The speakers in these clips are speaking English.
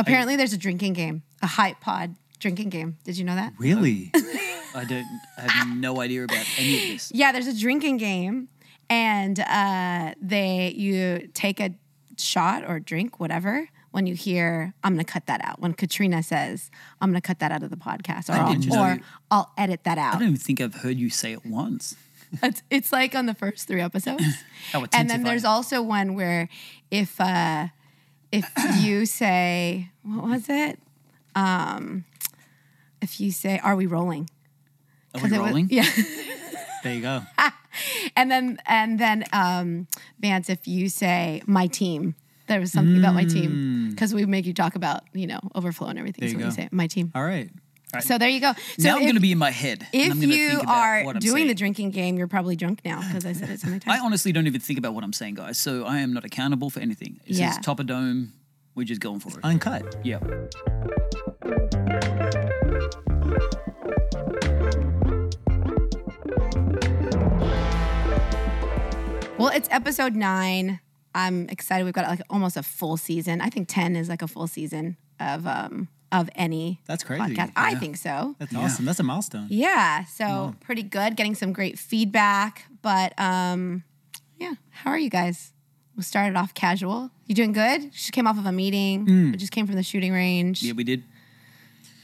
Apparently, there's a drinking game, a hype pod drinking game. Did you know that? Really? I don't I have no idea about any of this. Yeah, there's a drinking game, and uh, they you take a shot or drink, whatever. When you hear, I'm gonna cut that out. When Katrina says, I'm gonna cut that out of the podcast, or, I'll, didn't know- or I'll edit that out. I don't even think I've heard you say it once. It's, it's like on the first three episodes. How and then there's also one where if uh, if you say what was it? Um, if you say, "Are we rolling?" Are we it was- rolling? yeah. there you go. and then and then um, Vance, if you say "my team," there was something about my team because we make you talk about you know overflow and everything. There so you when you say "my team," All right. so there you go. So now I'm going to be in my head. if you think about are what I'm doing the drinking game, you're probably drunk now because I said it so many I honestly don't even think about what I'm saying, guys. So I am not accountable for anything. It Yeah. top of dome. We're just going for it. Uncut. yeah. Well, it's episode nine. I'm excited. We've got like almost a full season. I think ten is like a full season of um of any That's crazy. podcast. I think so. That's awesome. That's a milestone. Yeah, so pretty good. Getting some great feedback, but um, yeah. How are you guys? We started off casual. You doing good? She came off of a meeting. Mm. We just came from the shooting range. Yeah, we did.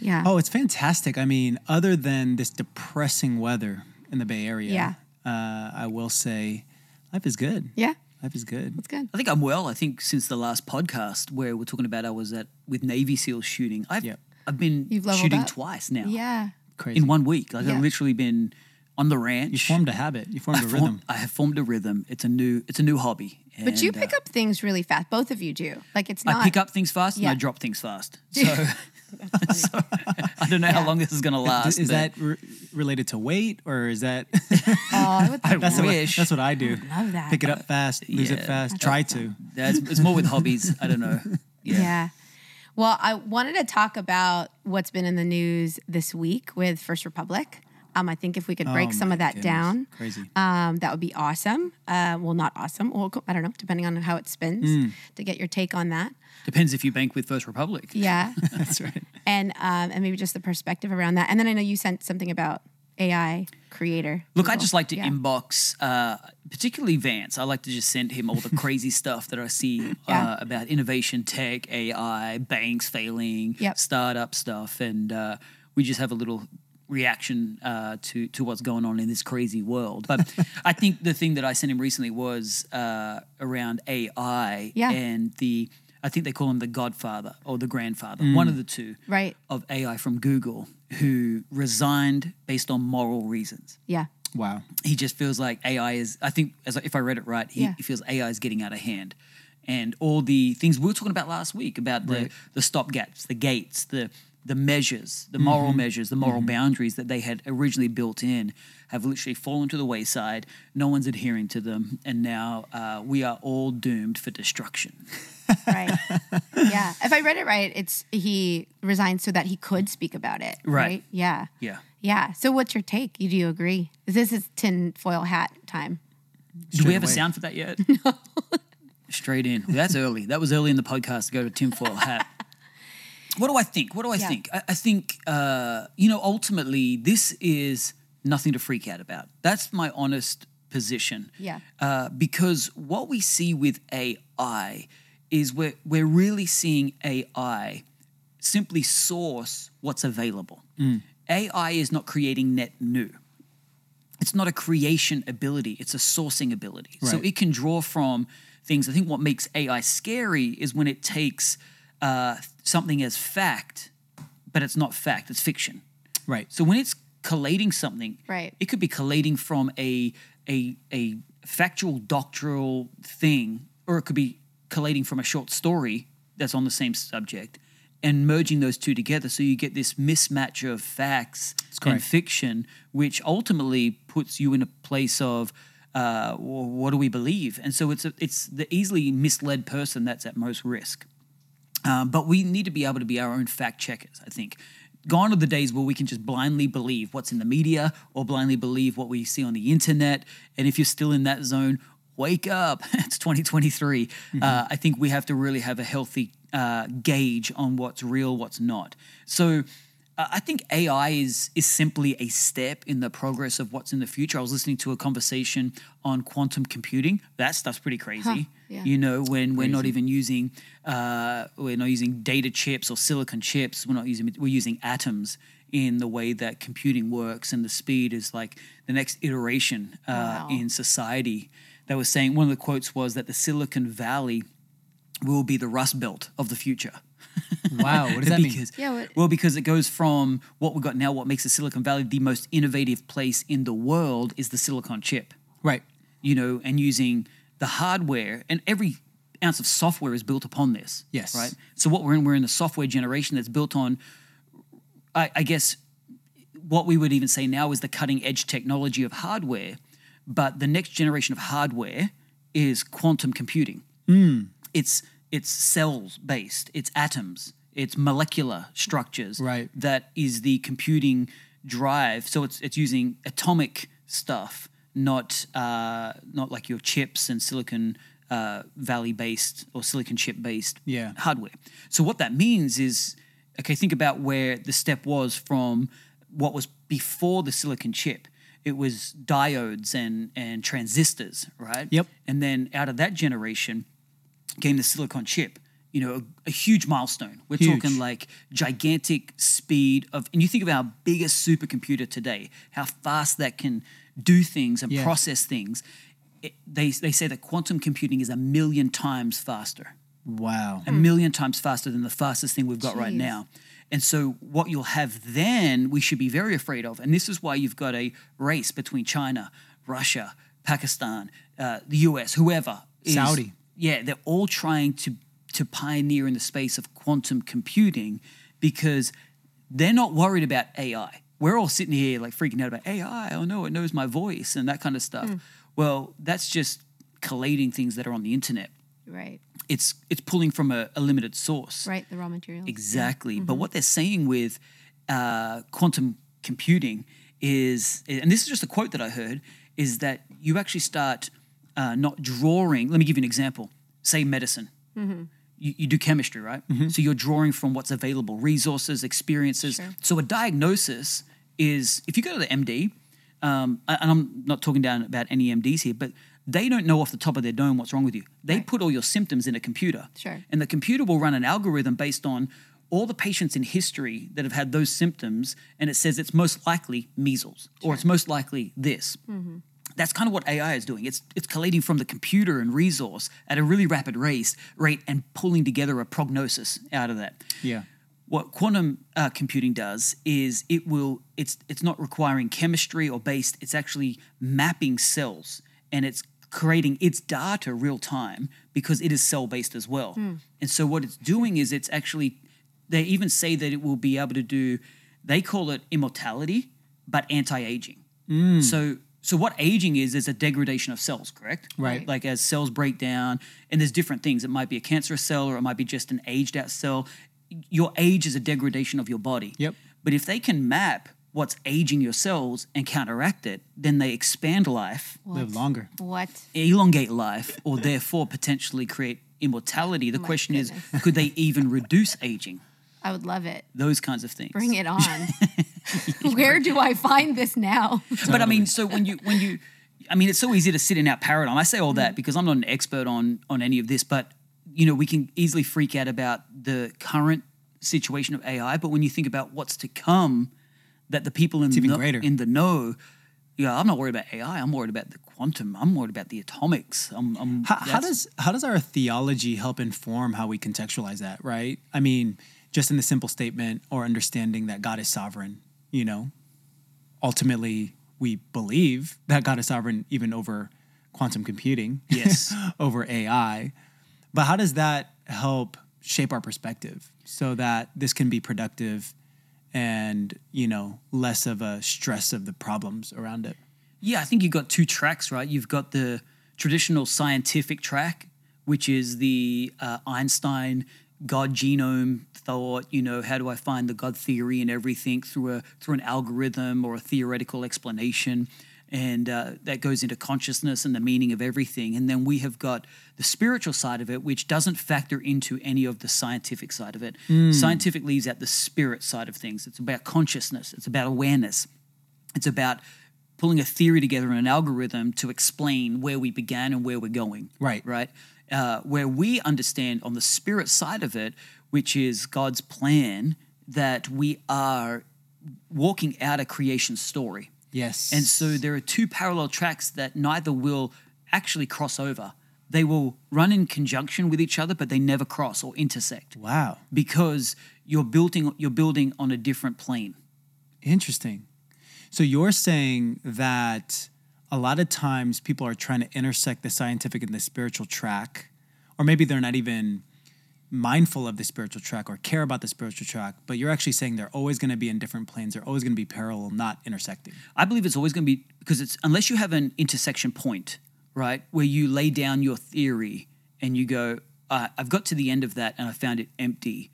Yeah. Oh, it's fantastic. I mean, other than this depressing weather in the Bay Area, Yeah. uh, I will say life is good. yeah. Life is good. It's good. I think I'm well. I think since the last podcast where we're talking about I was at with Navy SEALs shooting, I've Yep. I've been You've shooting up. twice now. Yeah. Crazy. In one week. Like Yeah. I've literally been on the ranch. you formed a habit. You formed I a formed- rhythm. I have formed a rhythm. It's a new it's a new hobby. But you pick uh, up things really fast. Both of you do. Like it's not. I pick up things fast Yeah. and I drop things fast. So, so I don't know how long this is going to last. Is that re- related to weight or is that? Oh, I would I that's, what, wish. that's what I do. love that. Pick it up fast, lose it Yeah. fast, try to. That's, it's more with hobbies. I don't know. Yeah. Yeah. Well, I wanted to talk about what's been in the news this week with First Republic. Um, I think if we could break Oh some of that goodness. down, Crazy. um, that would be awesome. Uh, well, not awesome. Well, I don't know, depending on how it spins, Mm. to get your take on that. Depends if you bank with First Republic. Yeah, That's right. and um, and maybe just the perspective around that. And then I know you sent something about AI creator. Look, I just like to Yeah. inbox, uh, particularly Vance. I like to just send him all the crazy stuff that I see Yeah. uh, about innovation, tech, AI, banks failing, Yep. startup stuff, and uh, we just have a little reaction uh, to to what's going on in this crazy world. But I think the thing that I sent him recently was uh, around AI Yeah. and the. I think they call him the godfather or the grandfather, one of the two Right. of AI from Google, who resigned based on moral reasons Yeah. Wow. he just feels like AI is. I think, as if I read it right, he, Yeah. he feels AI is getting out of hand, and all the things we were talking about last week about the Right. the stop gaps, the gates, the the measures, the moral Mm-hmm. measures, the moral boundaries that they had originally built in have literally fallen to the wayside. No one's adhering to them, and now uh, we are all doomed for destruction. Right. yeah. If I read it right, it's he resigned so that he could speak about it. Right. Right. Yeah. Yeah. Yeah. So what's your take? Do you agree? This is tinfoil hat time. Do we have a sound for that yet? No. Straight in. Well, that's early. That was early in the podcast to go to tinfoil hat. What do I think? What do I Yeah. think? I, I think, uh, you know, ultimately, this is nothing to freak out about. That's my honest position. Yeah. Uh, because what we see with AI is we're, we're really seeing AI simply source what's available. AI is not creating net new it's not a creation ability it's a sourcing ability so it can draw from things i think what makes ai scary is when it takes uh, something as fact but it's not fact it's fiction Right. so when it's collating something Right. it could be collating from a a a factual doctoral thing or it could be collating from a short story that's on the same subject and merging those two together so you get this mismatch of facts and correct. fiction which ultimately puts you in a place of uh, well, what do we believe and so it's a, it's the easily misled person that's at most risk um, but we need to be able to be our own fact checkers, I think. Gone are the days where we can just blindly believe what's in the media or blindly believe what we see on the internet. And if you're still in that zone, wake up. it's 2023. Uh, I think we have to really have a healthy uh, gauge on what's real, what's not. So uh, I think AI is is simply a step in the progress of what's in the future. I was listening to a conversation on quantum computing. That stuff's pretty crazy. yeah. You know, when we're not even using uh, we're not using data chips or silicon chips. We're not using we're using atoms in the way that computing works, and the speed is like the next iteration uh, Wow. in society. That was saying one of the quotes was that the Silicon Valley will be the Rust Belt of the future. Wow, what does that mean? Yeah, what- Well, because it goes from what we've got now, what makes the Silicon Valley the most innovative place in the world is the silicon chip, Right. you know, and using the hardware and every ounce of software is built upon this. Yes. Right. So what we're in, we're in a software generation that's built on, I, I guess, what we would even say now is the cutting edge technology of hardware, but the next generation of hardware is quantum computing. Hmm. It's it's cells based, it's atoms, it's molecular structures. Right. That is the computing drive. So it's it's using atomic stuff, not uh, not like your chips and Silicon uh, Valley based or Silicon chip based Yeah. hardware. So what that means is, okay, think about where the step was from what was before the silicon chip. It was diodes and and transistors, right? Yep. And then out of that generation came the silicon chip. You know, a, a huge milestone. We're Huge. talking like gigantic speed of, and you think of our biggest supercomputer today, how fast that can do things and Yeah. process things. It, they they say that quantum computing is a million times faster Wow. a million times faster than the fastest thing we've got right now. And so, what you'll have then, we should be very afraid of. And this is why you've got a race between China, Russia, Pakistan, uh, the US, whoever. is- Saudi. Yeah, they're all trying to, to pioneer in the space of quantum computing because they're not worried about AI. We're all sitting here like freaking out about AI. Oh no, it knows my voice and that kind of stuff. Well, that's just collating things that are on the internet. Right. It's it's pulling from a, a limited source. Right. The raw materials. Exactly. But what they're saying with uh, quantum computing is, and this is just a quote that I heard, is that you actually start uh, not drawing. Let me give you an example. Say medicine. You, you do chemistry, right? So you're drawing from what's available, resources, experiences. Sure. So a diagnosis is if you go to the MD, um, and I'm not talking down about any MDs here, but they don't know off the top of their dome what's wrong with you. They put all your symptoms in a computer. Sure. And the computer will run an algorithm based on all the patients in history that have had those symptoms, and it says it's most likely measles or it's most likely this. That's kind of what AI is doing. It's it's collating from the computer and resource at a really rapid rate, rate and pulling together a prognosis out of that. Yeah. What quantum uh, computing does is it will it's it's not requiring chemistry or based. It's actually mapping cells and it's creating its data real time because it is cell based as well. And so what it's doing is it's actually they even say that it will be able to do they call it immortality but anti-aging. So so what aging is is a degradation of cells, correct? Right. Like as cells break down, and there's different things. It might be a cancerous cell, or it might be just an aged out cell. Your age is a degradation of your body. Yep. But if they can map what's aging your cells and counteract it, then they expand life, Live longer. What? elongate life, or therefore potentially create immortality. The oh My question is, could they even reduce aging? I would love it. Those kinds of things. Bring it on. Where do I find this now? But I mean, so when you when you, I mean, it's so easy to sit in our paradigm. I say all that mm. because I'm not an expert on on any of this, but you know, we can easily freak out about the current situation of AI. But when you think about what's to come, that the people in the know, greater. in the know, yeah, I'm not worried about AI. I'm worried about the quantum. I'm worried about the atomics. I'm, I'm, How, how does how does our theology help inform how we contextualize that? Right. I mean, just in the simple statement or understanding that God is sovereign. You know, ultimately we believe that God is sovereign even over quantum computing. Yes. over AI. But how does that help shape our perspective so that this can be productive and you know less of a stress of the problems around it? Yeah, I think you've got two tracks, right? You've got the traditional scientific track, which is the uh, Einstein God genome thought. You know, how do I find the God theory and everything through a through an algorithm or a theoretical explanation? and uh, that goes into consciousness and the meaning of everything. And then we have got the spiritual side of it, which doesn't factor into any of the scientific side of it. Scientific leaves out the spirit side of things. It's about consciousness. It's about awareness. It's about pulling a theory together and an algorithm to explain where we began and where we're going. Right. Right. Uh, where we understand on the spirit side of it, which is God's plan, that we are walking out a creation story. Yes. And so there are two parallel tracks that neither will actually cross over. They will run in conjunction with each other, but they never cross or intersect wow. because you're building you're building on a different plane. Interesting. So you're saying that a lot of times people are trying to intersect the scientific and the spiritual track, or maybe they're not even mindful of the spiritual track or care about the spiritual track, but you're actually saying they're always going to be in different planes, they're always going to be parallel, not intersecting. I believe it's always going to be because it's unless you have an intersection point, right, where you lay down your theory and you go, uh, I've got to the end of that and I found it empty,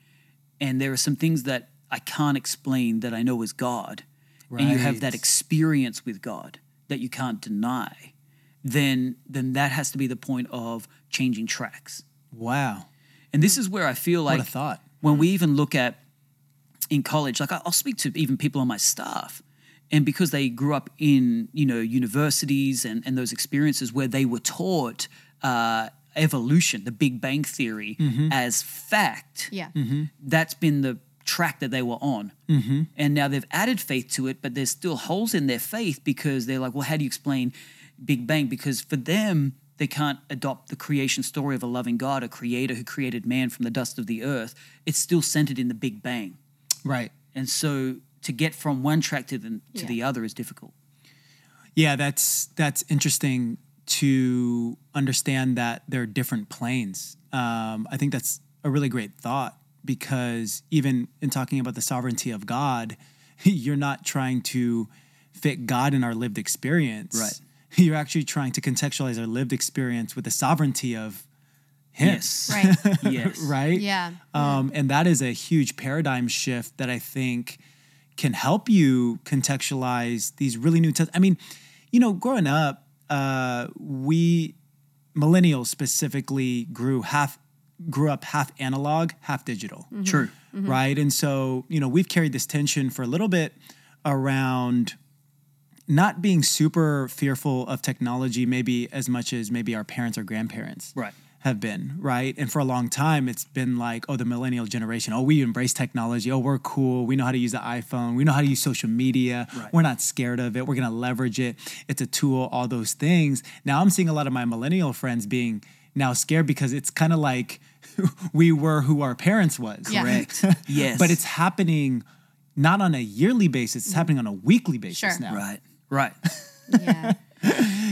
and there are some things that I can't explain that I know is God, and you have that experience with God that you can't deny, then then that has to be the point of changing tracks. Wow. And this is where I feel like what a thought. when we even look at in college, like I- I'll speak to even people on my staff, and because they grew up in you know universities and and those experiences where they were taught uh, evolution, the Big Bang theory as fact, Yeah. that's been the track that they were on. Mm-hmm. And now they've added faith to it, but there's still holes in their faith because they're like, well, how do you explain Big Bang? Because for them, they can't adopt the creation story of a loving God, a creator who created man from the dust of the earth. It's still centered in the Big Bang. Right. And so to get from one track to the, to Yeah. the other is difficult. Yeah, that's that's interesting to understand that there are different planes. Um, I think that's a really great thought because even in talking about the sovereignty of God, you're not trying to fit God in our lived experience. Right. You're actually trying to contextualize our lived experience with the sovereignty of Him. Yes. Right. yes. right? Yeah. Um, and that is a huge paradigm shift that I think can help you contextualize these really new. Te- I mean, you know, growing up, uh, we millennials specifically grew half grew up half analog, half digital mm-hmm. True. Mm-hmm. right? And so, you know, we've carried this tension for a little bit around not being super fearful of technology, maybe as much as maybe our parents or grandparents Right. have been, right? And for a long time, it's been like, oh, the millennial generation, oh, we embrace technology, oh, we're cool, we know how to use the iPhone, we know how to use social media, Right. we're not scared of it, we're gonna leverage it, it's a tool, all those things. Now I'm seeing a lot of my millennial friends being now scared because it's kind of like we were who our parents was. Yeah. Correct. yes. But it's happening not on a yearly basis, it's happening on a weekly basis Sure. now. right. Right. Yeah.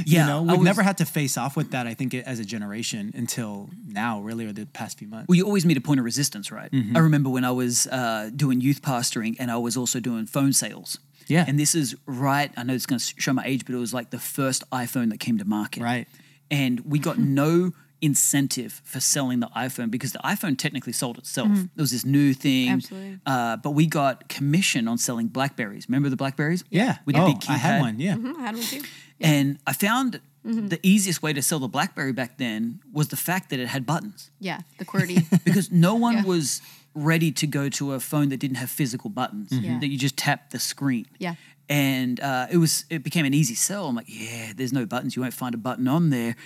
Yeah. You know, we've was- never had to face off with that, I think, as a generation until now, really, or the past few months. Well, you always meet a point of resistance, right? Mm-hmm. I remember when I was uh, doing youth pastoring and I was also doing phone sales. Yeah. And this is right, I know it's going to show my age, but it was like the first iPhone that came to market. Right. And we got no incentive for selling the iPhone because the iPhone technically sold itself. It was this new thing. Absolutely. Uh, but we got commission on selling Blackberries. Remember the Blackberries? Yeah. With the oh, big I had one. Yeah. Mhm, I had one too. And I found Mm-hmm. the easiest way to sell the BlackBerry back then was the fact that it had buttons Yeah. The QWERTY. because no one Yeah. was ready to go to a phone that didn't have physical buttons Yeah. that you just tap the screen. Yeah. And uh, it was it became an easy sell. I'm like, yeah, there's no buttons. You won't find a button on there.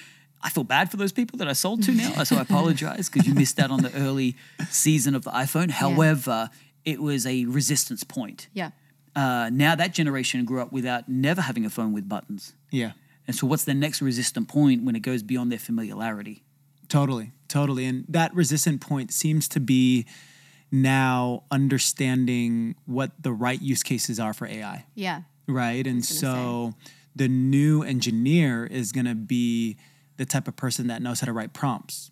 I feel bad for those people that I sold to now, so I apologize because you missed out on the early season of the iPhone. However, it was a resistance point. Yeah. Uh, now that generation grew up without never having a phone with buttons. Yeah. And so, what's the next resistant point when it goes beyond their familiarity? Totally, totally. And that resistant point seems to be now understanding what the right use cases are for AI, Yeah. right? And gonna so the new engineer is going to be the type of person that knows how to write prompts.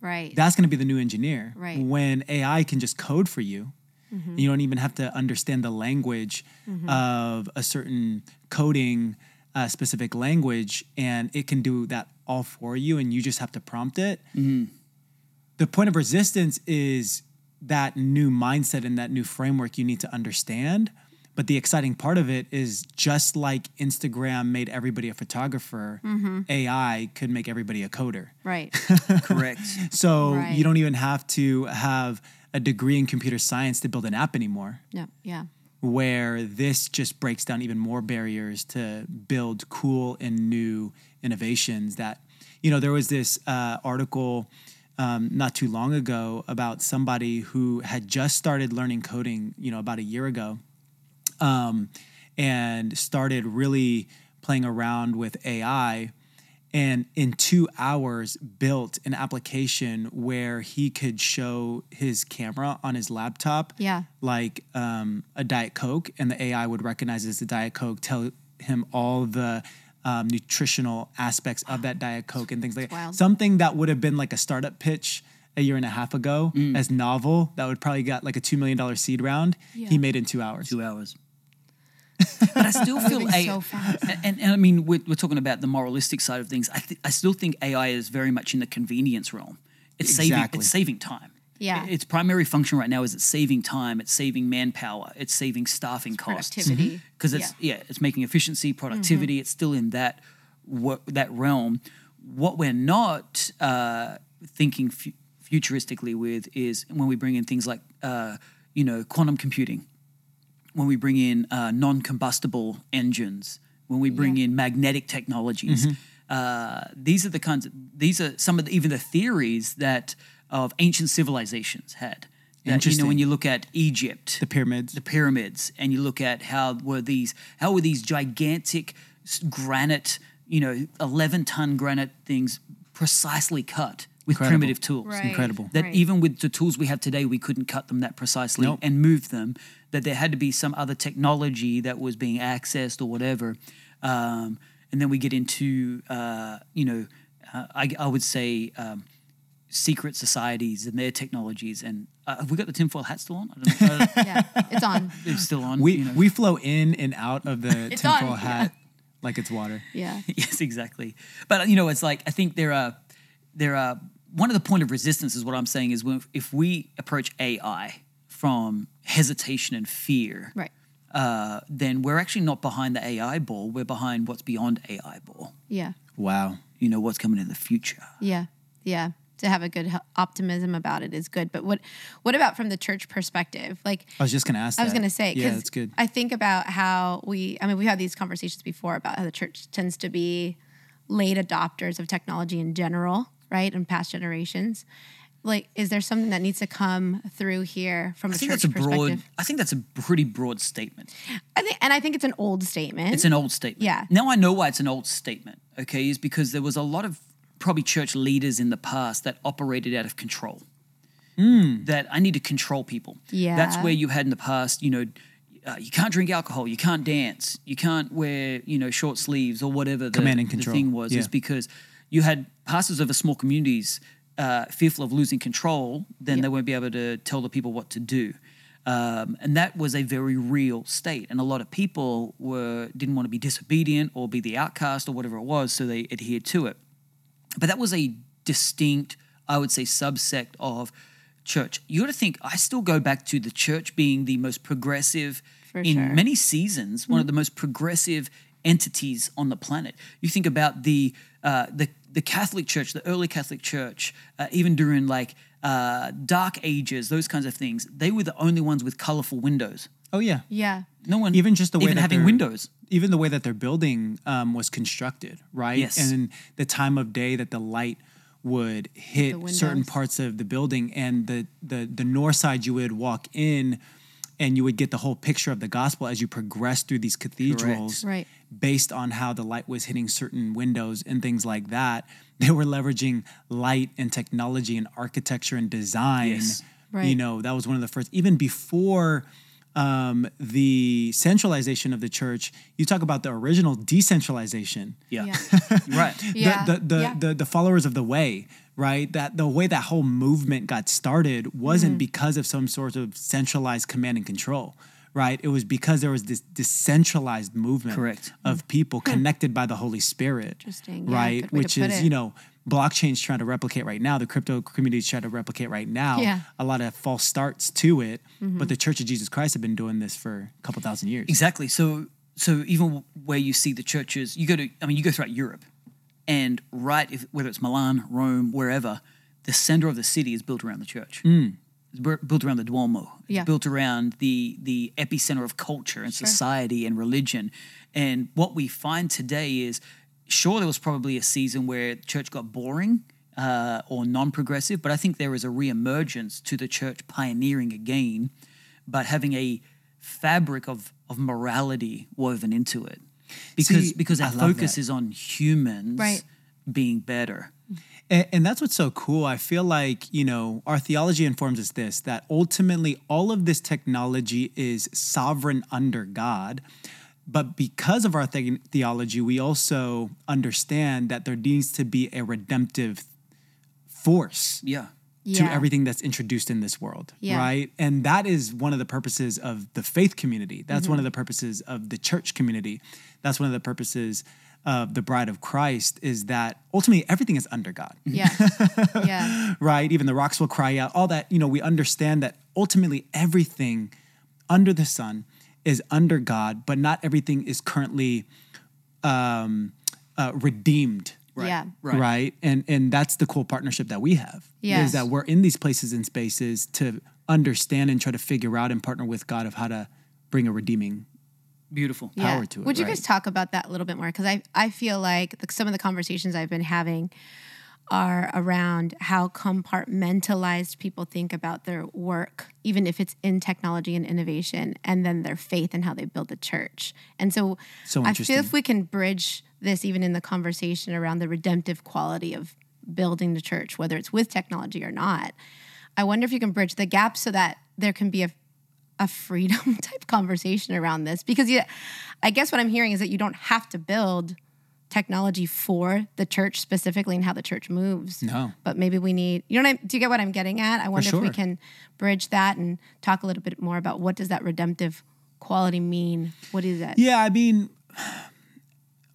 Right. That's going to be the new engineer. Right. When AI can just code for you, Mm-hmm. you don't even have to understand the language of a certain coding uh, specific language, and it can do that all for you, and you just have to prompt it. The point of resistance is that new mindset and that new framework you need to understand. But the exciting part of it is just like Instagram made everybody a photographer, AI could make everybody a coder. Right. Correct. So Right. you don't even have to have a degree in computer science to build an app anymore. No. Yeah. Where this just breaks down even more barriers to build cool and new innovations. That you know, there was this uh, article um, not too long ago about somebody who had just started learning coding. You know, about a year ago, um, and started really playing around with AI. And in two hours, built an application where he could show his camera on his laptop, Yeah. like um, a Diet Coke, and the AI would recognize it as a Diet Coke, tell him all the um, nutritional aspects of that Diet Coke and things like that. wild. Something that would have been like a startup pitch a year and a half ago as novel that would probably got like a $2 million seed round. Yeah. He made in two hours. Two hours. but I still feel Moving A- so. And, and, and I mean, we're, we're talking about the moralistic side of things. I, th- I still think AI is very much in the convenience realm. It's saving. It's saving time. Yeah. I- Its primary function right now is it's saving time. It's saving manpower. It's saving staffing costs. Productivity. because it's yeah. it's making efficiency, productivity. It's still in that wo- that realm. What we're not uh, thinking fu- futuristically with is when we bring in things like uh, you know quantum computing, when we bring in uh, non-combustible engines, when we bring in magnetic technologies. Uh, these are the kinds of these are some of the, even the theories that of ancient civilizations had. That, you know, when you look at Egypt, The pyramids. the pyramids and you look at how were these how were these gigantic granite you know 11 ton granite things precisely cut with Incredible. primitive tools Right. incredible. that Right. even with the tools we have today we couldn't cut them that precisely Nope. and move them that there had to be some other technology that was being accessed or whatever um, and then we get into uh, you know uh, I, I would say um, secret societies and their technologies and uh, have we got the tinfoil hat still on I don't know, uh, Yeah. It's on. it's still on We you know. we flow in and out of the tinfoil on, hat like it's water. Yeah. yes, exactly. But you know, it's like I think there are there are one of the point of resistance is what I'm saying is when, if we approach AI from hesitation and fear, Right. uh, then we're actually not behind the AI ball. We're behind what's beyond AI ball. Yeah. Wow. You know what's coming in the future. Yeah, yeah. To have a good optimism about it is good. But what what about from the church perspective? Like I was just gonna ask. I was going to say, yeah, because that's good. I think about how we. I mean, we've had these conversations before about how the church tends to be late adopters of technology in general, right? In past generations, like, is there something that needs to come through here from I a think church that's a broad. perspective? I think that's a pretty broad statement. I think, and I think it's an old statement. It's an old statement. Yeah. Now I know why it's an old statement. Okay, is because there was a lot of probably church leaders in the past that operated out of control. That I need to control people. Yeah. That's where you had in the past. You know, uh, you can't drink alcohol. You can't dance. You can't wear you know short sleeves or whatever the, Command and the thing was. Yeah. Is because you had pastors over small communities uh, fearful of losing control. Then Yep. they won't be able to tell the people what to do. Um, and that was a very real state. And a lot of people were didn't want to be disobedient or be the outcast or whatever it was, so they adhered to it. But that was a distinct, I would say, subsect of church. You got to think. I still go back to the church being the most progressive For in sure. many seasons, one of the most progressive entities on the planet. You think about the uh, the the Catholic Church, the early Catholic Church, uh, even during like uh, Dark Ages, those kinds of things. They were the only ones with colorful windows. Oh yeah. yeah, No one Even just the way even that having windows. Even the way that their building um, was constructed, right? Yes. And the time of day that the light would hit The certain parts of the building, and the the the north side you would walk in, and you would get the whole picture of the gospel as you progress through these cathedrals, Right. Based on how the light was hitting certain windows and things like that, they were leveraging light and technology and architecture and design. Yes. You know, that was one of the first, even before um, the centralization of the church. You talk about the original decentralization. Yeah. yeah, right. yeah. The, the, the, yeah. the, the followers of the way, right? That the way that whole movement got started Mm-hmm. wasn't because of some sort of centralized command and control, right? It was because there was this decentralized movement Correct. of mm-hmm. people hmm. connected by the Holy Spirit, Interesting. Right? good way to Which is, it. you know, blockchain's trying to replicate right now, the crypto community's trying to replicate right now. Yeah. A lot of false starts to it, mm-hmm. but the Church of Jesus Christ have been doing this for a couple thousand years. Exactly. So so even where you see the churches, you go to I mean you go throughout Europe, and right if, whether it's Milan, Rome, wherever, the center of the city is built around the church. It's bu- built around the Duomo. It's Yeah. built around the the epicenter of culture and society and religion. And what we find today is, sure, there was probably a season where church got boring uh, or non-progressive, but I think there is a reemergence to the church pioneering again, but having a fabric of of morality woven into it, because See, because our focus that. is on humans Right. being better. And, and that's what's so cool. I feel like, you know, our theology informs us this that ultimately all of this technology is sovereign under God. But because of our the- theology, we also understand that there needs to be a redemptive force Yeah. To everything that's introduced in this world, Yeah. right? And that is one of the purposes of the faith community. That's Mm-hmm. one of the purposes of the church community. That's one of the purposes of the bride of Christ is that ultimately everything is under God Yeah. yeah. right? Even the rocks will cry out. All that, you know, we understand that ultimately everything under the sun is under God, but not everything is currently um, uh, redeemed. Yeah. Right. Right. And and that's the cool partnership that we have. Yes. Is that we're in these places and spaces to understand and try to figure out and partner with God of how to bring a redeeming Beautiful. yeah. power to it, Would you right? guys talk about that a little bit more? Because I, I feel like the, some of the conversations I've been having are around how compartmentalized people think about their work, even if it's in technology and innovation, and then their faith and how they build the church. And so, So I feel if we can bridge this even in the conversation around the redemptive quality of building the church, whether it's with technology or not, I wonder if you can bridge the gap so that there can be a a freedom type conversation around this because yeah, I guess what I'm hearing is that you don't have to build technology for the church specifically and how the church moves. No. But maybe we need, you know what I, do you get what I'm getting at? I wonder if we can bridge that and talk a little bit more about what does that redemptive quality mean? What is that? Yeah, I mean,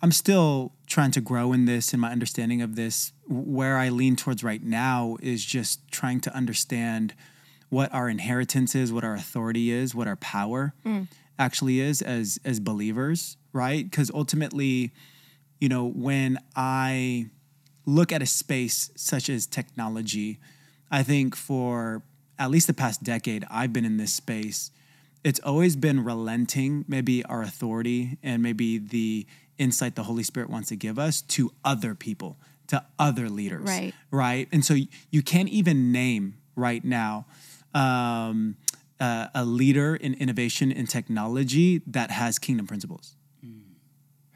I'm still trying to grow in this and my understanding of this. Where I lean towards right now is just trying to understand what our inheritance is, what our authority is, what our power mm. actually is as as believers, right? Because ultimately, you know, when I look at a space such as technology, I think for at least the past decade, I've been in this space. It's always been relenting, maybe our authority and maybe the insight the Holy Spirit wants to give us to other people, to other leaders. Right. Right. And so you can't even name right now um, uh, a leader in innovation and technology that has kingdom principles.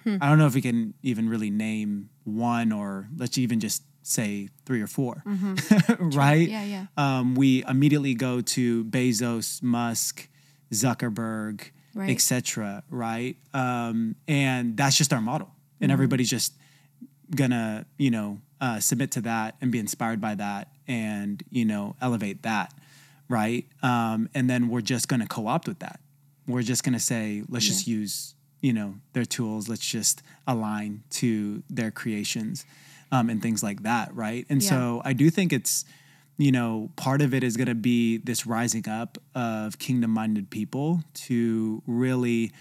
I don't know if we can even really name one or let's even just say three or 4 right? Yeah, yeah. Um, we immediately go to Bezos, Musk, Zuckerberg, Right. etc. Right? Um, and that's just our model, and everybody's just gonna you know uh, submit to that and be inspired by that, and you know elevate that, right? Um, and then we're just gonna co-opt with that. We're just gonna say, let's just use you know their tools. Let's just align to their creations um, and things like that, right? And Yeah. so I do think it's you know, part of it is going to be this rising up of kingdom minded people to really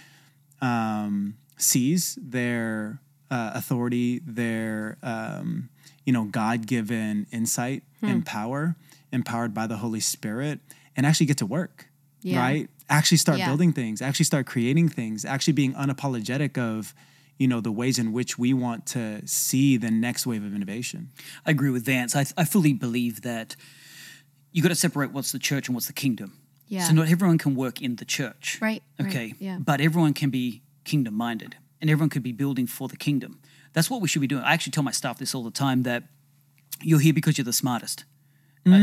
um, seize their uh, authority, their, um, you know, God given insight Hmm. and power, empowered by the Holy Spirit, and actually get to work, Yeah. right? Actually start Yeah. building things, actually start creating things, actually being unapologetic of, you know, the ways in which we want to see the next wave of innovation. I agree with Vance. I, I fully believe that you got to separate what's the church and what's the kingdom. Yeah. So not everyone can work in the church. Right, right, Okay. yeah. But everyone can be kingdom minded and everyone could be building for the kingdom. That's what we should be doing. I actually tell my staff this all the time that you're here because you're the smartest. Uh,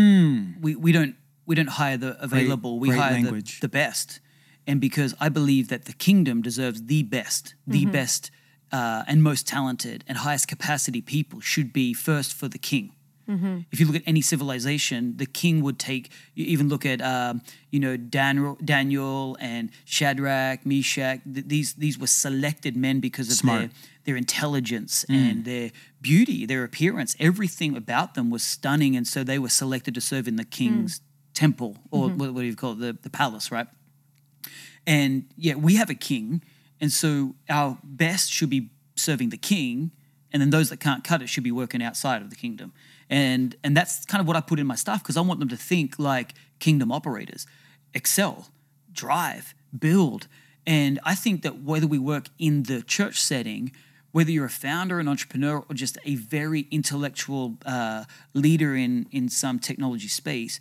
we, we don't we don't hire the available. we great hire the, language. the best. And because I believe that the kingdom deserves the best, the Mm-hmm. best uh, and most talented and highest capacity people should be first for the king. If you look at any civilization, the king would take. You even look at um, you know Daniel, Daniel and Shadrach, Meshach. th- These these were selected men because of Smart. their their intelligence and their beauty, their appearance. Everything about them was stunning, and so they were selected to serve in the king's temple or what, what do you call it, the, the palace, right? And yeah, we have a king, and so our best should be serving the king, and then those that can't cut it should be working outside of the kingdom. And and that's kind of what I put in my stuff because I want them to think like kingdom operators, excel, drive, build. And I think that whether we work in the church setting, whether you're a founder, an entrepreneur, or just a very intellectual uh, leader in in some technology space,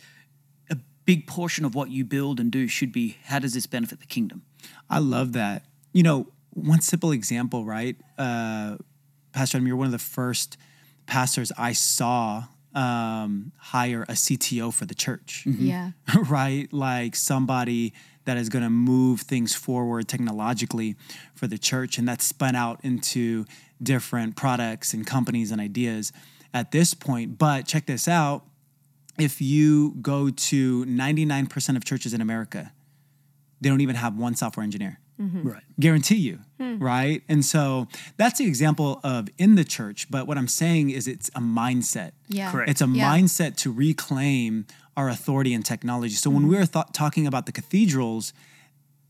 a big portion of what you build and do should be how does this benefit the kingdom? I love that. You know, one simple example, right? Uh, Pastor Adam, you're one of the first pastors I saw um, hire a CTO for the church, Yeah. right? Like somebody that is going to move things forward technologically for the church. And that's spun out into different products and companies and ideas at this point. But check this out if you go to 99% of churches in America, they don't even have one software engineer Mm-hmm. Right. guarantee you hmm. right and so that's the example of in the church but what i'm saying is it's a mindset Yeah. Correct. it's a Yeah. mindset to reclaim our authority in technology so when we were th- talking about the cathedrals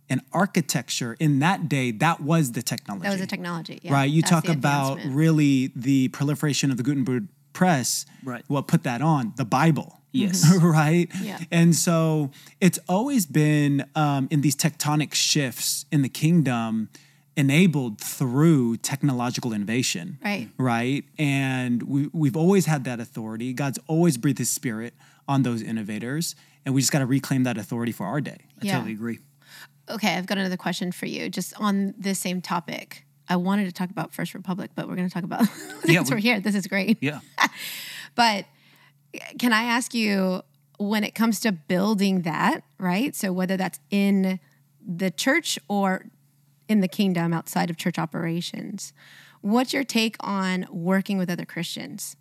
and architecture in that day that was the technology That was the technology. Yeah. right you That's talk about really the proliferation of the gutenberg press Right. what put that on the bible Yes. right Yeah. and so it's always been um, in these tectonic shifts in the kingdom enabled through technological innovation Right. right and we, we've always had that authority god's always breathed his spirit on those innovators and we just got to reclaim that authority for our day I Yeah. totally agree. Okay, I've got another question for you, just on this same topic. I wanted to talk about First Republic, but we're going to talk about Yeah, since we- we're here. This is great. Yeah. But can I ask you when it comes to building that, right? So whether that's in the church or in the kingdom outside of church operations, what's your take on working with other Christians?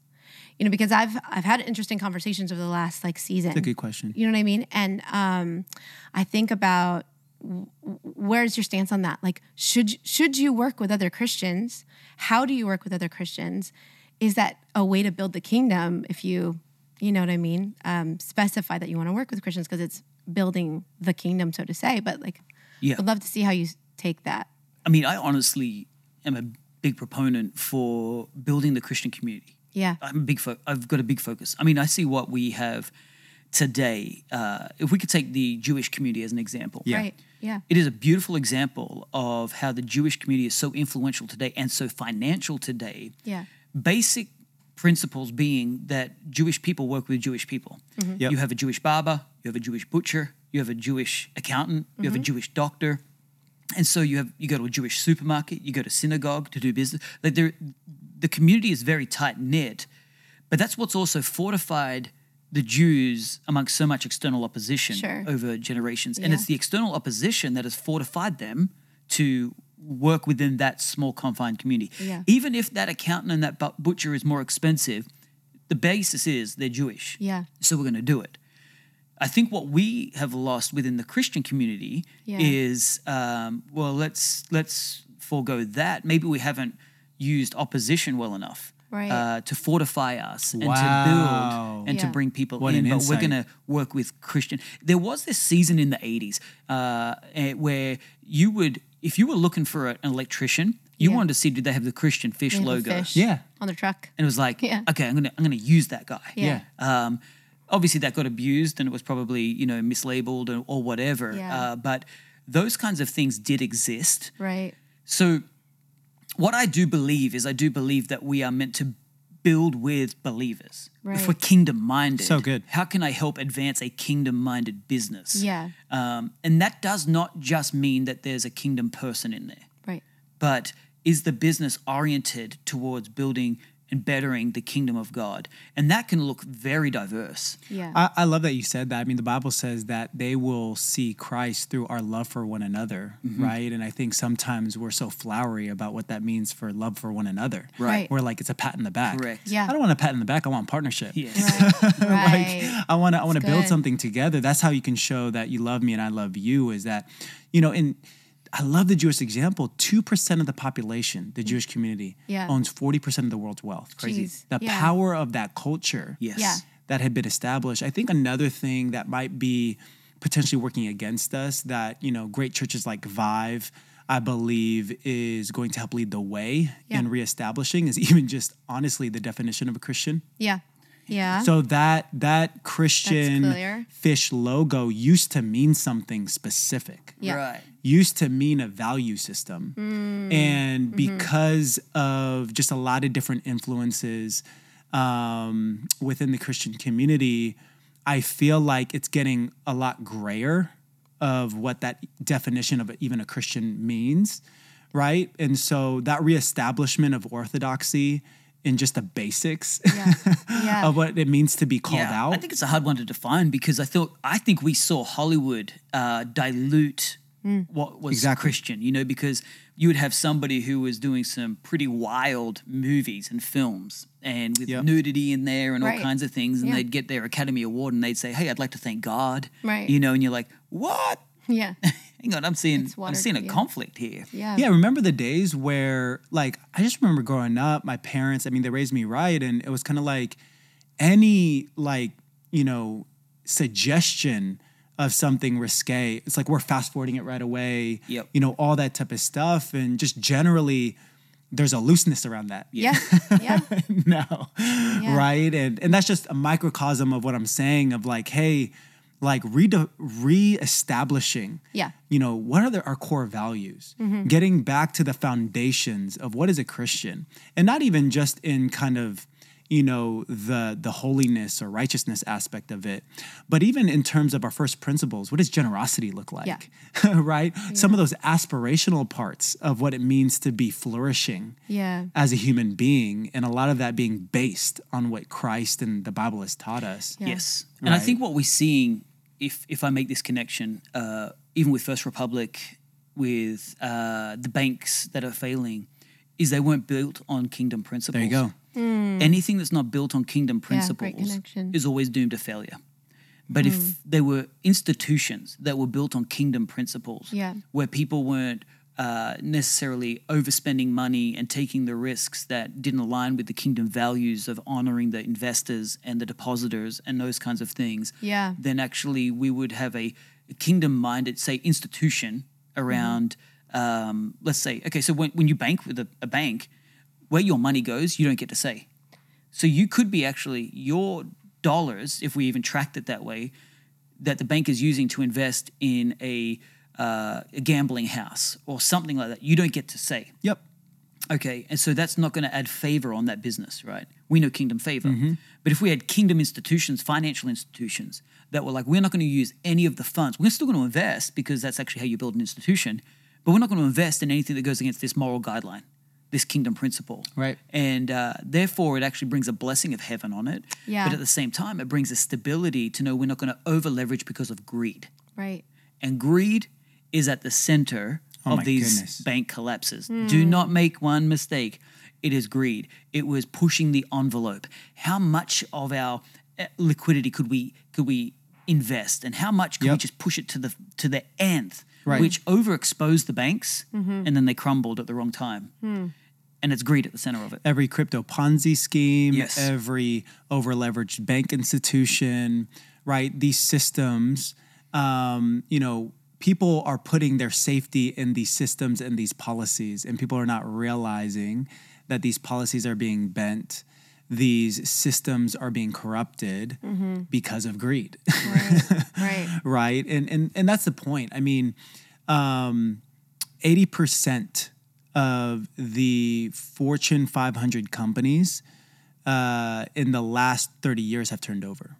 You know, because I've I've had interesting conversations over the last like season. That's a good question You know what I mean? And um, I think about where's your stance on that? Like, should should you work with other Christians? How do you work with other Christians? Is that a way to build the kingdom? If you, you know what I mean, um, specify that you want to work with Christians because it's building the kingdom, so to say. But like, Yeah. I'd love to see how you take that. I mean, I honestly am a big proponent for building the Christian community. Yeah, I'm a big. Fo- I've got a big focus. I mean, I see what we have today. Uh, if we could take the Jewish community as an example, Yeah. right. Yeah, it is a beautiful example of how the Jewish community is so influential today and so financial today. yeah, Basic principles being that Jewish people work with Jewish people. Mm-hmm. Yep. You have a Jewish barber, you have a Jewish butcher, you have a Jewish accountant, you have a mm-hmm. Jewish doctor. And so you have you go to a Jewish supermarket, you go to synagogue to do business. Like there, the community is very tight knit, but that's what's also fortified the Jews amongst so much external opposition Sure. over generations. And Yeah. it's the external opposition that has fortified them to work within that small confined community. Yeah. Even if that accountant and that butcher is more expensive, the basis is they're Jewish. yeah, So we're going to do it. I think what we have lost within the Christian community Yeah. is, um, well, let's let's forego that. Maybe we haven't used opposition well enough Right. uh, to fortify us and Wow. to build and to bring people What in. an But we're going to work with Christian. There was this season in the '80s uh, eh, where you would, if you were looking for an electrician, you Yeah. wanted to see did they have the Christian fish They logo, fish Yeah. on the truck. and it was like, Yeah. okay, I'm gonna I'm gonna use that guy. Yeah. Um, obviously, that got abused and it was probably you know mislabeled or, or whatever. Yeah. Uh, but those kinds of things did exist. Right. So, what I do believe is I do believe that we are meant to build with believers. If we're kingdom minded, So good. How can I help advance a kingdom minded business? Yeah. Um, and that does not just mean that there's a kingdom person in there Right. but is the business oriented towards building and bettering the kingdom of God. And that can look very diverse. Yeah. I, I love that you said that. I mean, the Bible says that they will see Christ through our love for one another, Mm-hmm. right? And I think sometimes we're so flowery about what that means for love for one another. Right. We're like, it's a pat in the back. Correct. Yeah. I don't want a pat in the back. I want partnership. Yes. right. right. I want to I want to build something together. That's how you can show that you love me and I love you. Is that, you know, in I love the Jewish example. Two percent of the population, the mm. Jewish community, Yeah. owns forty percent of the world's wealth. Crazy. Jeez. The Yeah. power of that culture Yes. Yeah. that had been established. I think another thing that might be potentially working against us that, you know, great churches like Vive, I believe, is going to help lead the way in reestablishing is even just honestly the definition of a Christian. Yeah. Yeah. So that that Christian fish logo used to mean something specific. Yeah. Right. Used to mean a value system. Mm. And Mm-hmm. because of just a lot of different influences um, within the Christian community, I feel like it's getting a lot grayer of what that definition of even a Christian means, right? And so that reestablishment of orthodoxy in just the basics Yeah. Yeah. of what it means to be called yeah, out. I think it's a hard one to define because I thought I think we saw Hollywood uh, dilute what was Exactly. Christian. You know, because you would have somebody who was doing some pretty wild movies and films and with Yep. nudity in there and Right. all kinds of things, and Yeah. they'd get their Academy Award and they'd say, "Hey, I'd like to thank God." Right. You know, and you're like, "What? yeah. Hang on, I'm seeing I'm seeing a yeah. conflict here." Yeah. Yeah, remember the days where, like, I just remember growing up, my parents, I mean, they raised me right. And it was kind of like any, like, you know, suggestion of something risque, it's like we're fast forwarding it right away, Yep. you know, all that type of stuff. And just generally, there's a looseness around that. Yeah. Yeah. now, right? And and that's just a microcosm of what I'm saying of like, hey, like re reestablishing, Yeah. you know, what are the, our core values? Mm-hmm. Getting back to the foundations of what is a Christian, and not even just in kind of you know the the holiness or righteousness aspect of it but even in terms of our first principles what does generosity look like Yeah. right some of those aspirational parts of what it means to be flourishing Yeah. as a human being, and a lot of that being based on what Christ and the Bible has taught us. Yeah. Yes, and I think what we're seeing, if if I make this connection, uh, even with First Republic, with uh, the banks that are failing, is they weren't built on kingdom principles. There you go. Anything that's not built on kingdom Hmm. Yeah, principles is always doomed to failure. But Hmm. if there were institutions that were built on kingdom principles, Yeah. where people weren't uh, necessarily overspending money and taking the risks that didn't align with the kingdom values of honoring the investors and the depositors and those kinds of things, Yeah. then actually we would have a kingdom-minded, say, institution around. Um, let's say, okay, so when, when you bank with a, a bank, where your money goes, you don't get to say. So you could be actually your dollars, if we even tracked it that way, that the bank is using to invest in a, uh, a gambling house or something like that. You don't get to say. Yep. Okay, and so that's not going to add favor on that business, right? We know kingdom favor. But if we had kingdom institutions, financial institutions, that were like, we're not going to use any of the funds, we're still going to invest because that's actually how you build an institution, but we're not going to invest in anything that goes against this moral guideline, this kingdom principle. Right. And uh, therefore, it actually brings a blessing of heaven on it. Yeah. But at the same time, it brings a stability to know we're not going to over leverage because of greed. Right. And greed is at the center Oh of these goodness. bank collapses. Do not make one mistake. It is greed. It was pushing the envelope. How much of our uh, liquidity could we could we invest, and how much could we just push it to the to the nth, Right. which overexposed the banks, and then they crumbled at the wrong time. And it's greed at the center of it. Every crypto Ponzi scheme, Yes. every over leveraged bank institution, right? These systems, um, you know, people are putting their safety in these systems and these policies, and people are not realizing that these policies are being bent. These systems are being corrupted because of greed. Right. right. right and and and that's the point i mean um 80% of the fortune 500 companies uh, in the last 30 years have turned over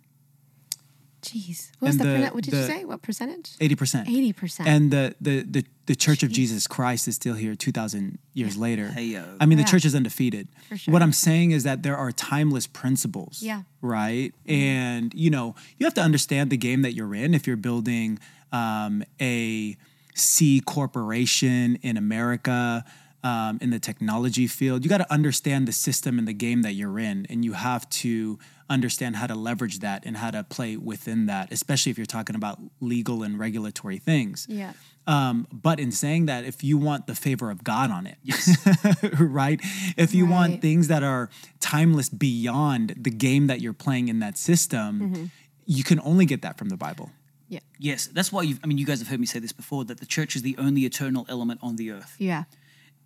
Jeez. What was the, the- percent- what did you say? What percentage? Eighty percent. 80%. And the, the the the Church of Jesus Christ is still here two thousand years later. Hey-yo. I mean, Yeah. the church is undefeated. For sure. What I'm saying is that there are timeless principles. Yeah. Right. And you know, you have to understand the game that you're in. If you're building um, a C corporation in America. Um, in the technology field, you got to understand the system and the game that you're in, and you have to understand how to leverage that and how to play within that, especially if you're talking about legal and regulatory things. yeah. Um, but in saying that, if you want the favor of God on it, right? If you want things that are timeless beyond the game that you're playing in that system, Mm-hmm. you can only get that from the Bible. Yeah. Yes, that's why you. I mean, you guys have heard me say this before that the church is the only eternal element on the earth. Yeah.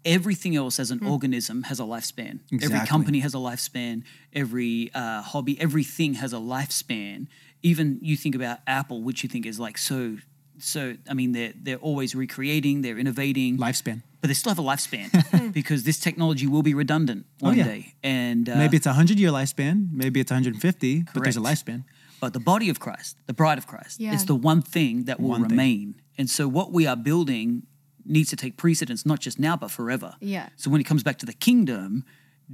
Everything else, as an organism, has a lifespan. Every company has a lifespan. Every uh, hobby, everything has a lifespan. Even you think about Apple, which you think is like so. So I mean, they're they're always recreating, they're innovating, Lifespan. but they still have a lifespan because this technology will be redundant one yeah. day. And uh, Maybe it's a 100 year lifespan, maybe it's 150, but there's a lifespan. But the body of Christ, the bride of Christ, Yeah. is the one thing that will One thing. remain. And so what we are building needs to take precedence, not just now, but forever. Yeah. So when it comes back to the kingdom,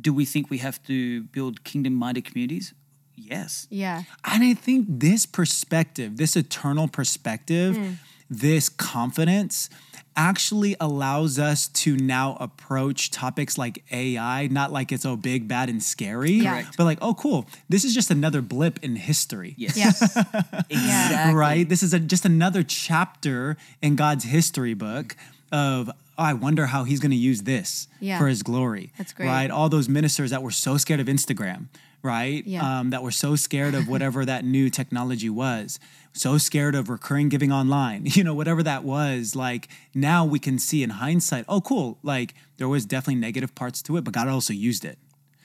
do we think we have to build kingdom minded communities? Yes. Yeah. And I think this perspective, this eternal perspective, Hmm. this confidence actually allows us to now approach topics like AI, not like it's oh big, bad, and scary, Yeah. But like, oh, cool, this is just another blip in history. Yes. Yes. Exactly. Right? This is a, just another chapter in God's history book of, oh, I wonder how he's going to use this Yeah. for his glory. That's great. Right? All those ministers that were so scared of Instagram, right? Yeah. Um, that were so scared of whatever that new technology was, so scared of recurring giving online, you know, whatever that was. Like now we can see in hindsight, oh, cool. Like there was definitely negative parts to it, but God also used it.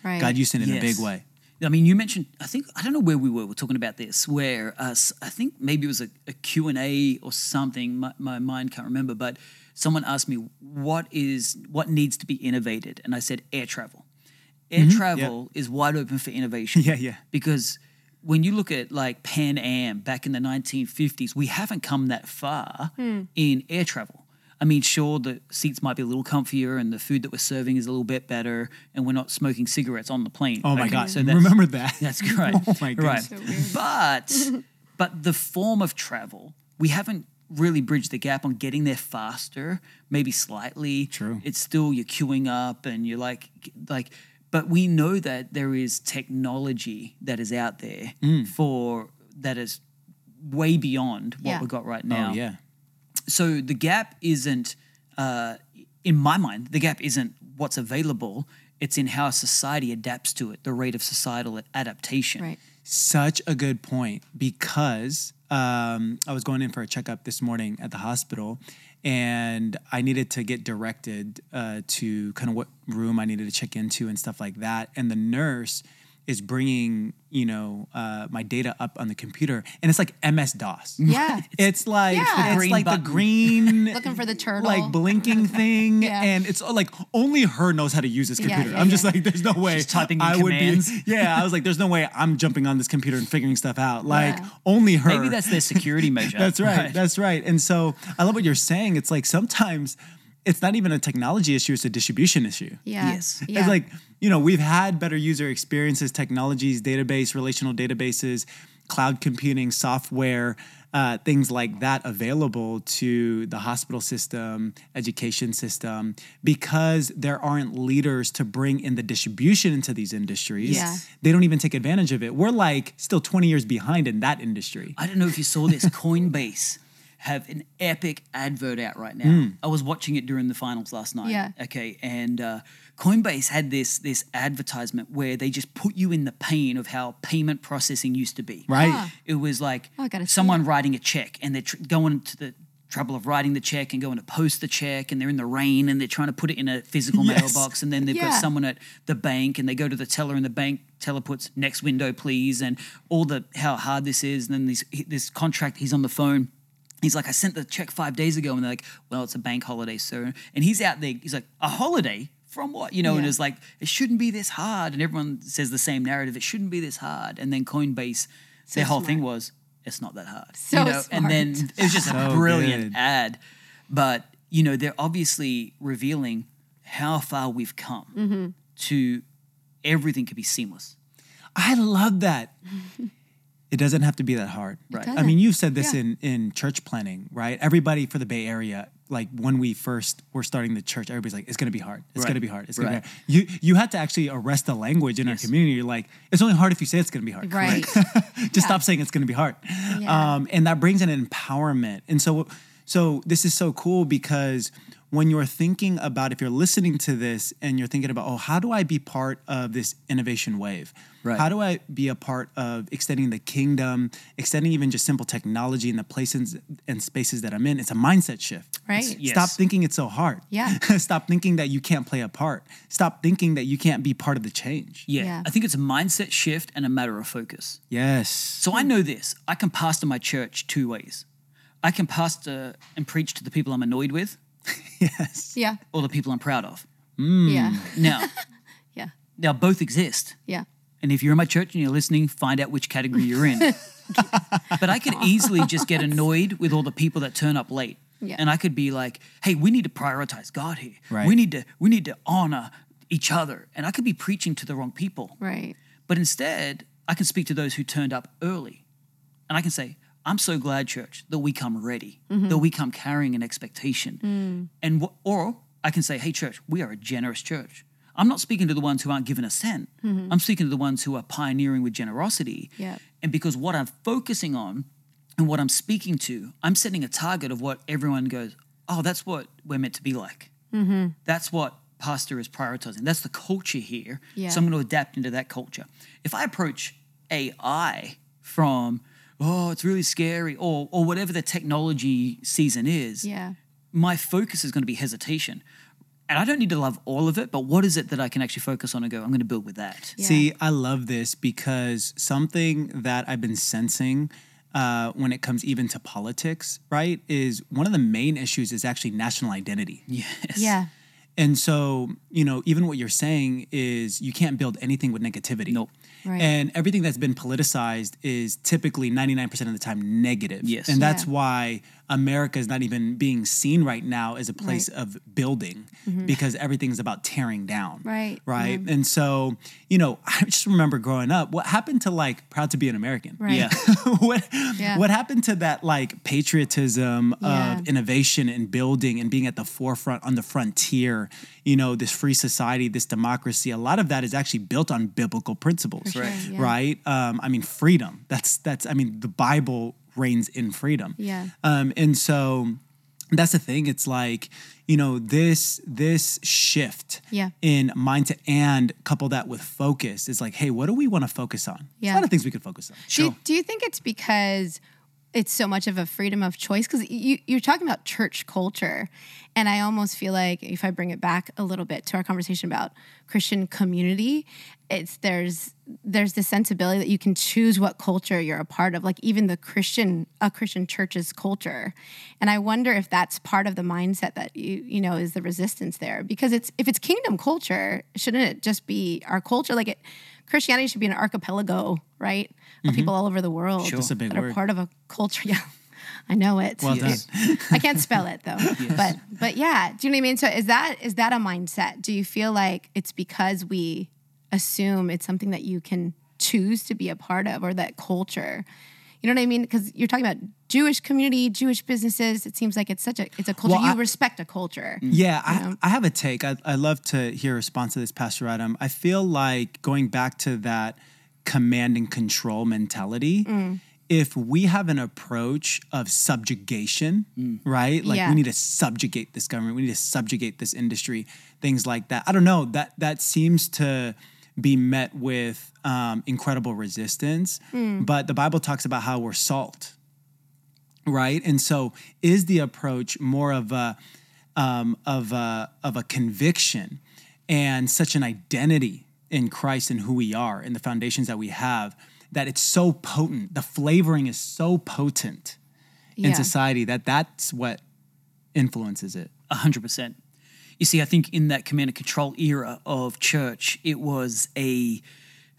Right. God used it in a big way. I mean, you mentioned, I think, I don't know where we were, we're talking about this, where uh, s- I think maybe it was a, a Q&A or something, my, my mind can't remember, but someone asked me, what is, what needs to be innovated? And I said, air travel. Air travel is wide open for innovation. Mm-hmm. Yeah, yeah. Because when you look at like Pan Am back in the 1950s, we haven't come that far Hmm. in air travel. I mean, sure, the seats might be a little comfier and the food that we're serving is a little bit better, and we're not smoking cigarettes on the plane. Oh my Okay, God. So that's, Remember that. That's great. Oh my god! right. goodness. But but the form of travel, we haven't really bridge the gap on getting there faster, maybe slightly. True. It's still you're queuing up and you're like like but we know that there is technology that is out there Mm. for that is way beyond what Yeah. we've got right now Oh, yeah. so the gap isn't uh, in my mind the gap isn't what's available it's in how society adapts to it the rate of societal adaptation Right. Such a good point because um, I was going in for a checkup this morning at the hospital and I needed to get directed uh, to kind of what room I needed to check into and stuff like that. And the nurse is bringing, you know, uh, my data up on the computer and it's like MS DOS. Yeah. It's like Yeah. it's Green like button. the green Looking for the turtle. like blinking thing Yeah. and it's like only her knows how to use this computer. yeah, I'm just like there's no way She's typing in I would be Yeah, I was like there's no way I'm jumping on this computer and figuring stuff out. Like Yeah. only her. maybe that's the security measure That's right. That's right. And so I love what you're saying. It's like sometimes it's not even a technology issue, it's a distribution issue. yeah. Yes. Yeah. It's like, you know, we've had better user experiences, technologies, database, relational databases, cloud computing, software, uh, things like that available to the hospital system, education system, because there aren't leaders to bring in the distribution into these industries. Yeah. They don't even take advantage of it. We're like still 20 years behind in that industry. I don't know if you saw this. Coinbase have an epic advert out right now. I was watching it during the finals last night. Yeah. Okay, and uh, Coinbase had this this advertisement where they just put you in the pain of how payment processing used to be. Right. Ah. It was like Oh, I gotta see someone writing a check and they're tr- going to the trouble of writing the check and going to post the check and they're in the rain and they're trying to put it in a physical Yes. mailbox and then they've Yeah. got someone at the bank and they go to the teller and the bank teller puts next window please and all the how hard this is and then this this contract he's on the phone He's like, I sent the check five days ago, and they're like, well, it's a bank holiday, sir. And he's out there. He's like, a holiday from what? You know, and it's like, it shouldn't be this hard. And everyone says the same narrative. It shouldn't be this hard. And then Coinbase, their whole thing was, it's not that hard. So you know? And then smart. it was just a brilliant good. ad. But, you know, they're obviously revealing how far we've come Mm-hmm. to everything could be seamless. I love that. It doesn't have to be that hard. Right. I mean, you've said this Yeah. in in church planning, right? Everybody for the Bay Area, like when we first were starting the church, everybody's like, "It's going to be hard. It's Right. going to be hard. It's going to be hard." You you had to actually arrest the language in our community. You're like, "It's only hard if you say it's going to be hard." Right. Just stop saying it's going to be hard. Yeah. Um, and that brings an empowerment. And so, so this is so cool because when you're thinking about, if you're listening to this and you're thinking about, oh, how do I be part of this innovation wave? Right. How do I be a part of extending the kingdom, extending even just simple technology in the places and spaces that I'm in? It's a mindset shift. Right. Yes. Stop thinking it's so hard. Yeah. Stop thinking that you can't play a part. Stop thinking that you can't be part of the change. Yeah. Yeah. I think it's a mindset shift and a matter of focus. Yes. So I know this. I can pastor my church two ways. I can pastor and preach to the people I'm annoyed with Yes. Yeah. or the people I'm proud of. Yeah. Hmm. Now, Yeah. now both exist. Yeah. And if you're in my church and you're listening, find out which category you're in. but I could easily just get annoyed with all the people that turn up late. Yeah. And I could be like, hey, we need to prioritize God here. Right. We need to we need to honor each other. And I could be preaching to the wrong people. Right. But instead, I can speak to those who turned up early. And I can say, I'm so glad, church, that we come ready, mm-hmm. that we come carrying an expectation. Mm. And wh- or I can say, hey, church, we are a generous church. I'm not speaking to the ones who aren't given a cent. Mm-hmm. I'm speaking to the ones who are pioneering with generosity. Yeah. And because what I'm focusing on and what I'm speaking to, I'm setting a target of what everyone goes, oh, that's what we're meant to be like. Mm-hmm. That's what pastor is prioritizing. That's the culture here. Yeah. So I'm going to adapt into that culture. If I approach AI from, oh, it's really scary, or or whatever the technology season is, Yeah. my focus is going to be hesitation. And I don't need to love all of it, but what is it that I can actually focus on and go, I'm going to build with that? Yeah. See, I love this because something that I've been sensing uh, when it comes even to politics, right, is one of the main issues is actually national identity. Yes. Yeah. And so, you know, even what you're saying is you can't build anything with negativity. Nope. Right. And everything that's been politicized is typically 99% of the time negative. Yes. And that's Yeah. why America is not even being seen right now as a place Right. Mm-hmm. of building because everything's about tearing down. Right. Right. And so, you know, I just remember growing up, what happened to like proud to be an American? Right. Yeah. what Yeah. what happened to that like patriotism Yeah. of innovation and building and being at the forefront on the frontier you know this free society this democracy a lot of that is actually built on biblical principles sure, Right. yeah. right um, i mean freedom that's that's i mean the bible reigns in freedom Yeah. um, and so that's the thing it's like you know this this shift Yeah. in mindset and couple that with focus is like hey what do we want to focus on There's Yeah. a lot of things we could focus on Do, do you think it's because it's so much of a freedom of choice? Because you, you're talking about church culture. And I almost feel like if I bring it back a little bit to our conversation about Christian community, it's there's there's this sensibility that you can choose what culture you're a part of, like even the Christian a Christian church's culture. And I wonder if that's part of the mindset that you you know is the resistance there. Because it's if it's kingdom culture, shouldn't it just be our culture? Like it Christianity should be an archipelago, right? Of mm-hmm. people all over the world Sure. That's a big that are part of a culture. Yeah, I know it. Well Yes. I can't spell it though. But but yeah, do you know what I mean? So is that is that a mindset? Do you feel like it's because we assume it's something that you can choose to be a part of or that culture? You know what I mean? Because you're talking about Jewish community, Jewish businesses. It seems like it's such a it's a culture. Well, you respect a culture. Yeah, I, I have a take. I, I love to hear a response to this, Pastor Adam. I feel like going back to that command and control mentality, Mm. if we have an approach of subjugation, right? Like Yeah. we need to subjugate this government, we need to subjugate this industry, things like that. I don't know. That that seems to be met with um, incredible resistance. Mm. But the Bible talks about how we're salt, right? And so, is the approach more of a um, of a of a conviction and such an identity in Christ and who we are and the foundations that we have that it's so potent. The flavoring is so potent in society that that's what influences it. A hundred percent. You see, I think in that command and control era of church, it was a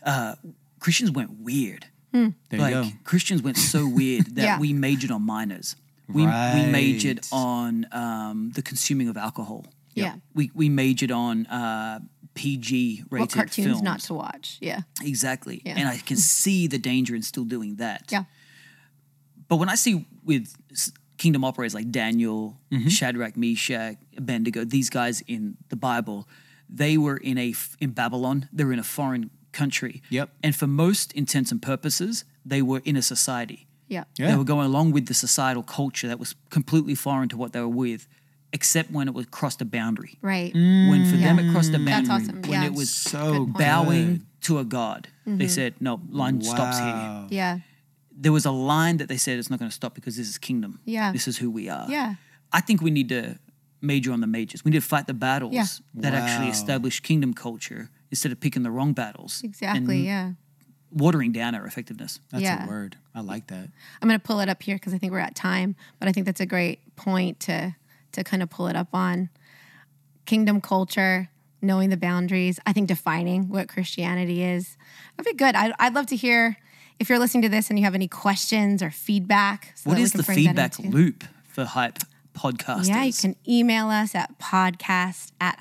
uh, Christians went weird. There like you go. Christians went so weird that Yeah. we majored on minors. We, we majored on um, the consuming of alcohol. Yeah. We, we majored on uh, PG rated What cartoons films. not to watch? Yeah. Exactly. Yeah. And I can see the danger in still doing that. Yeah. But when I see with s- kingdom operators like Daniel, Mm-hmm. Shadrach, Meshach, Abednego, these guys in the Bible, they were in a in Babylon. They were in a foreign country. Yep. And for most intents and purposes, they were in a society. Yeah. Yeah. They were going along with the societal culture that was completely foreign to what they were with, except when it was crossed a boundary. Right. When for them it crossed a That's boundary. awesome. When Yeah. it was So bowing to a god, they said, "No, line stops here." Yeah. There was a line that they said it's not going to stop because this is kingdom. Yeah. This is who we are. Yeah. I think we need to major on the majors. We need to fight the battles Yeah. that actually establish kingdom culture instead of picking the wrong battles. Exactly. And yeah. watering down our effectiveness. That's Yeah. a word. I like that. I'm going to pull it up here because I think we're at time, but I think that's a great point to to kind of pull it up on kingdom culture, knowing the boundaries. I think defining what Christianity is. That'd be good. I'd, I'd love to hear if you're listening to this and you have any questions or feedback. so What can the feedback loop for hype podcasters? Yeah, you can email us at podcast at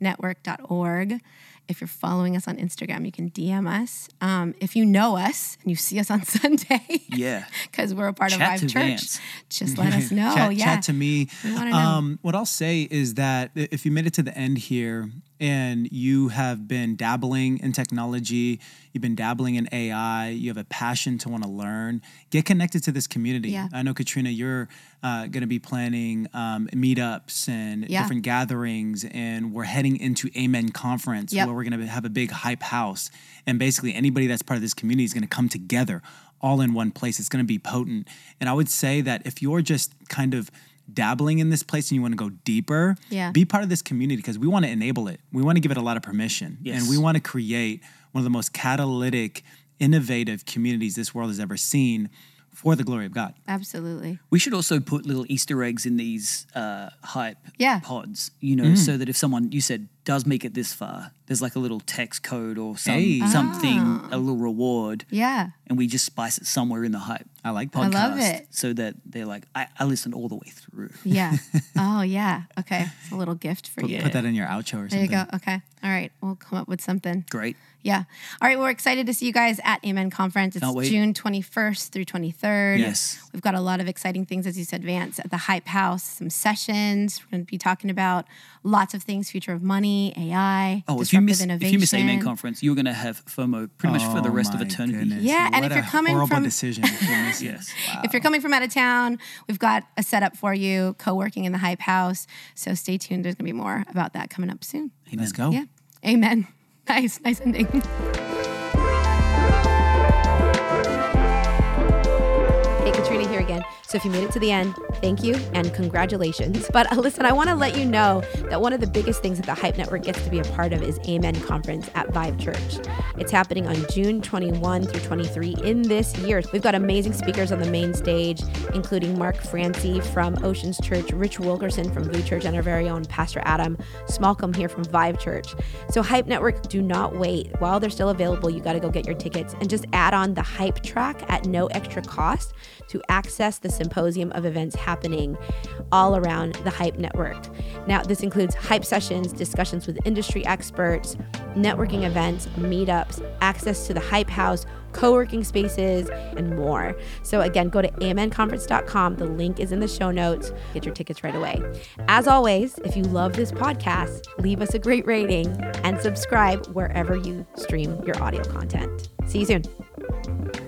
hypenetwork.org. If you're following us on Instagram, you can DM us. Um, if you know us and you see us on Sunday, Yeah. because we're a part Chat of to Church, Vance. just let us know. chat, yeah. chat to me. Um, what I'll say is that if you made it to the end here and you have been dabbling in technology, you've been dabbling in AI, you have a passion to want to learn, get connected to this community. Yeah. I know Katrina, you're uh, going to be planning um, meetups and Yeah. different gatherings, and we're heading into Amen Conference Yep. where we're going to have a big hype house, and basically anybody that's part of this community is going to come together all in one place. It's going to be potent. And I would say that if you're just kind of dabbling in this place and you want to go deeper, Yeah. be part of this community because we want to enable it. We want to give it a lot of permission. Yes. And we want to create one of the most catalytic, innovative communities this world has ever seen for the glory of God. Absolutely. We should also put little Easter eggs in these uh, hype Yeah. pods, you know, Mm. so that if someone you said does make it this far, there's like a little text code or some Hey. something, Ah. a little reward, Yeah. and we just spice it somewhere in the hype I like that. I love it. so that they're like, I, I listened all the way through. Yeah. oh, yeah. Okay. It's a little gift for you. Put that in your outro or There you go. Okay. All right. We'll come up with something. Great. Yeah. All right. We're excited to see you guys at Amen Conference. It's June 21st through 23rd. Yes. We've got a lot of exciting things, as you said, Vance, at the Hype House, some sessions. We're going to be talking about lots of things future of money, AI, Oh, if you disruptive miss innovation. if you miss Amen conference, you're gonna have FOMO pretty much for the Oh rest of oh eternity. goodness. Yeah, and What if you're coming horrible from- decision. if you miss it. Yes. If you're coming from out of town, we've got a setup for you, co working in the Hype House. So stay tuned. There's going to be more about that coming up soon. Let's go. Yeah. Amen. Nice. Nice ending. So if you made it to the end, thank you and congratulations. But uh, listen, I want to let you know that one of the biggest things that the Hype Network gets to be a part of is Amen Conference at Vive Church. It's happening on June 21 through 23 in this year. We've got amazing speakers on the main stage, including Mark Francey from Oceans Church, Rich Wilkerson from Blue Church, and our very own Pastor Adam Smallcombe here from Vive Church. So Hype Network, do not wait. While they're still available, you got to go get your tickets and just add on the Hype track at no extra cost to access the symposium of events happening all around the Hype Network. Now, this includes hype sessions, discussions with industry experts, networking events, meetups, access to the Hype House, co working spaces, and more. So, again, go to amenconference.com. The link is in the show notes. Get your tickets right away. As always, if you love this podcast, leave us a great rating and subscribe wherever you stream your audio content. See you soon.